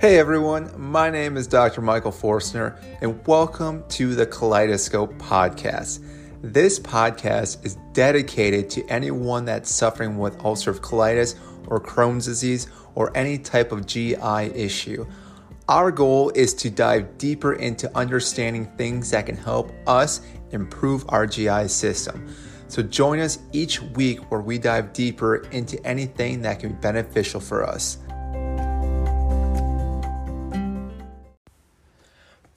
Hey everyone, my name is Dr. Michael Forstner, and welcome to the Kaleidoscope Podcast. This podcast is dedicated to anyone that's suffering with ulcerative colitis or Crohn's disease or any type of GI issue. Our goal is to dive deeper into understanding things that can help us improve our GI system. So join us each week where we dive deeper into anything that can be beneficial for us.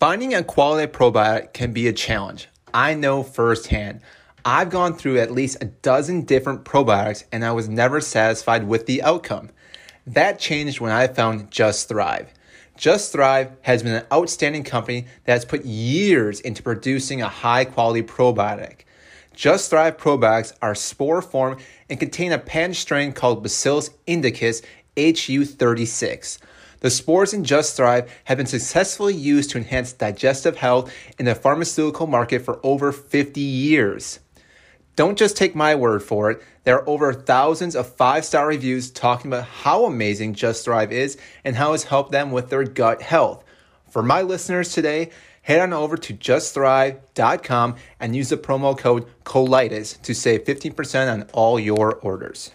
Finding a quality probiotic can be a challenge. I know firsthand. I've gone through at least a dozen different probiotics and I was never satisfied with the outcome. That changed when I found Just Thrive. Just Thrive has been an outstanding company that has put years into producing a high quality probiotic. Just Thrive probiotics are spore form and contain a patent strain called Bacillus indicus HU36. The spores in Just Thrive have been successfully used to enhance digestive health in the pharmaceutical market for over 50 years. Don't just take my word for it. There are over thousands of five star reviews talking about how amazing Just Thrive is and how it's helped them with their gut health. For my listeners today, head on over to justthrive.com and use the promo code COLITIS to save 15% on all your orders.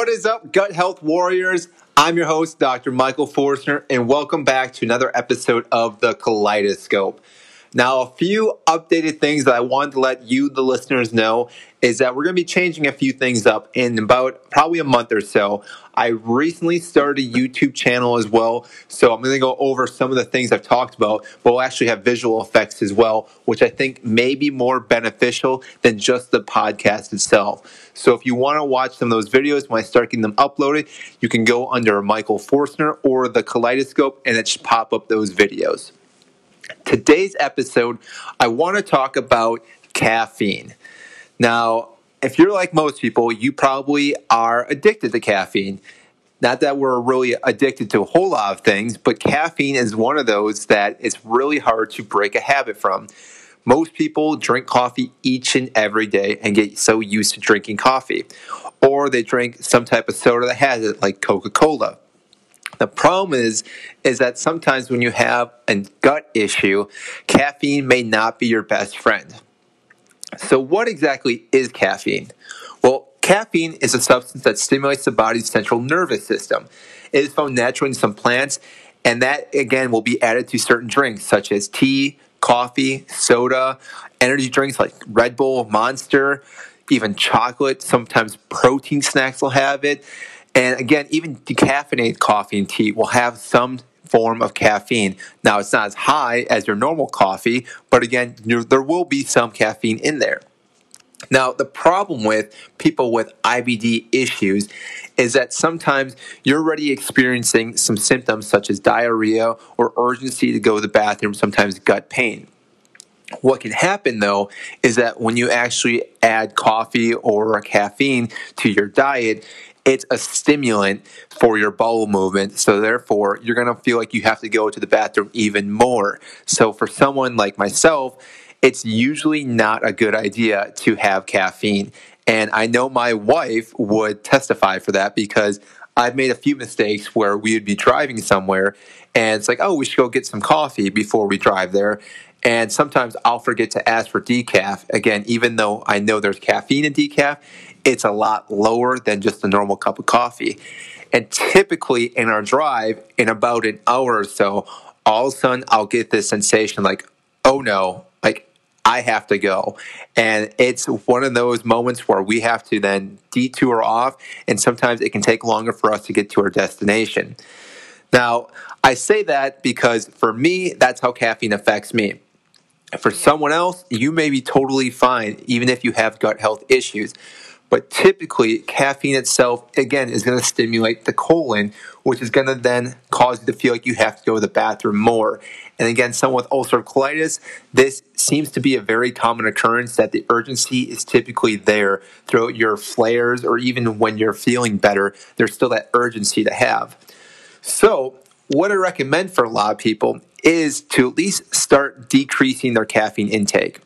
What is up, gut health warriors? I'm your host, Dr. Michael Forstner, and welcome back to another episode of the Kaleidoscope. Now, a few updated things that I wanted to let you, the listeners, know is that we're going to be changing a few things up in about probably a month or so. I recently started a YouTube channel as well, so I'm going to go over some of the things I've talked about, but we'll actually have visual effects as well, which I think may be more beneficial than just the podcast itself. So if you want to watch some of those videos when I start getting them uploaded, you can go under Michael Forstner or the Kaleidoscope and it should pop up those videos. Today's episode, I want to talk about caffeine. Now, if you're like most people, you probably are addicted to caffeine. Not that we're really addicted to a whole lot of things, but caffeine is one of those that it's really hard to break a habit from. Most people drink coffee each and every day and get so used to drinking coffee. Or they drink some type of soda that has it, like Coca Cola. The problem is, is that sometimes when you have a gut issue, caffeine may not be your best friend. So, what exactly is caffeine? Well, caffeine is a substance that stimulates the body's central nervous system. It is found naturally in some plants, and that again will be added to certain drinks such as tea, coffee, soda, energy drinks like Red Bull, Monster, even chocolate. Sometimes protein snacks will have it. And again, even decaffeinated coffee and tea will have some form of caffeine. Now, it's not as high as your normal coffee, but again, there will be some caffeine in there. Now, the problem with people with IBD issues is that sometimes you're already experiencing some symptoms such as diarrhea or urgency to go to the bathroom, sometimes gut pain. What can happen though is that when you actually add coffee or caffeine to your diet, it's a stimulant for your bowel movement. So therefore, you're going to feel like you have to go to the bathroom even more. So for someone like myself, it's usually not a good idea to have caffeine. And I know my wife would testify for that because I've made a few mistakes where we would be driving somewhere and it's like, oh, we should go get some coffee before we drive there. And sometimes I'll forget to ask for decaf. Again, even though I know there's caffeine in decaf, it's a lot lower than just a normal cup of coffee. And typically in our drive, in about an hour or so, all of a sudden I'll get this sensation like, oh no, like I have to go. And it's one of those moments where we have to then detour off, and sometimes it can take longer for us to get to our destination. Now, I say that because for me, that's how caffeine affects me. For someone else, you may be totally fine, even if you have gut health issues. But typically, caffeine itself, again, is going to stimulate the colon, which is going to then cause you to feel like you have to go to the bathroom more. And again, someone with ulcerative colitis, this seems to be a very common occurrence that the urgency is typically there throughout your flares or even when you're feeling better, there's still that urgency to have. So, what I recommend for a lot of people is to at least start decreasing their caffeine intake.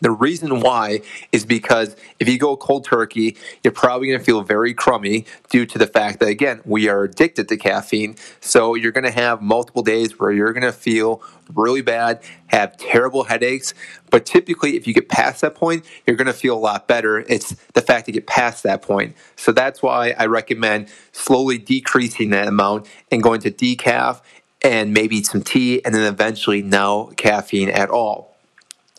The reason why is because if you go cold turkey, you're probably going to feel very crummy due to the fact that, again, we are addicted to caffeine. So you're going to have multiple days where you're going to feel really bad, have terrible headaches. But typically, if you get past that point, you're going to feel a lot better. It's the fact to get past that point. So that's why I recommend slowly decreasing that amount and going to decaf and maybe some tea, and then eventually no caffeine at all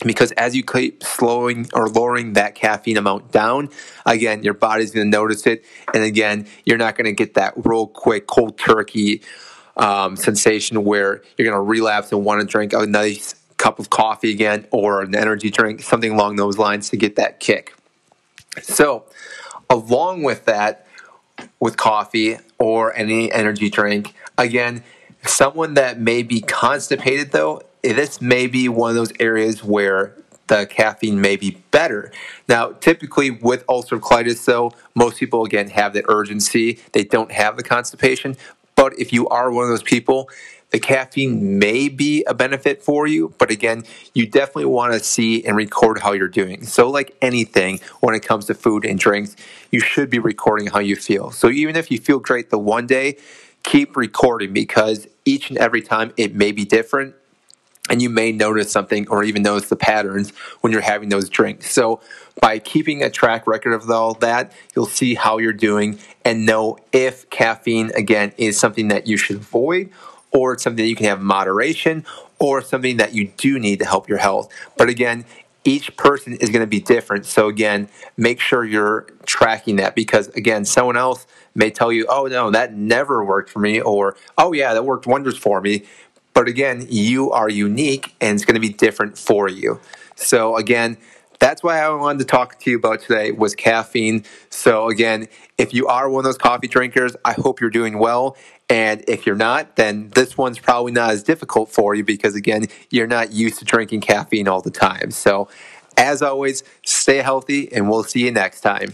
because as you keep slowing or lowering that caffeine amount down, again, your body's going to notice it. And again, you're not going to get that real quick cold turkey um, sensation where you're going to relapse and want to drink a nice cup of coffee again or an energy drink, something along those lines to get that kick. So, along with that, with coffee or any energy drink, again, someone that may be constipated though this may be one of those areas where the caffeine may be better. Now, typically with ulcerative colitis, though, most people again have the urgency. They don't have the constipation. But if you are one of those people, the caffeine may be a benefit for you, but again, you definitely want to see and record how you're doing. So, like anything, when it comes to food and drinks, you should be recording how you feel. So, even if you feel great the one day, keep recording because each and every time it may be different and you may notice something or even notice the patterns when you're having those drinks. So, by keeping a track record of all that, you'll see how you're doing and know if caffeine, again, is something that you should avoid or something that you can have moderation or something that you do need to help your health. But again, each person is going to be different. So, again, make sure you're tracking that because, again, someone else may tell you, oh, no, that never worked for me, or oh, yeah, that worked wonders for me. But again, you are unique and it's going to be different for you. So again, that's why I wanted to talk to you about today was caffeine. So again, if you are one of those coffee drinkers, I hope you're doing well. And if you're not, then this one's probably not as difficult for you because again, you're not used to drinking caffeine all the time. So as always, stay healthy and we'll see you next time.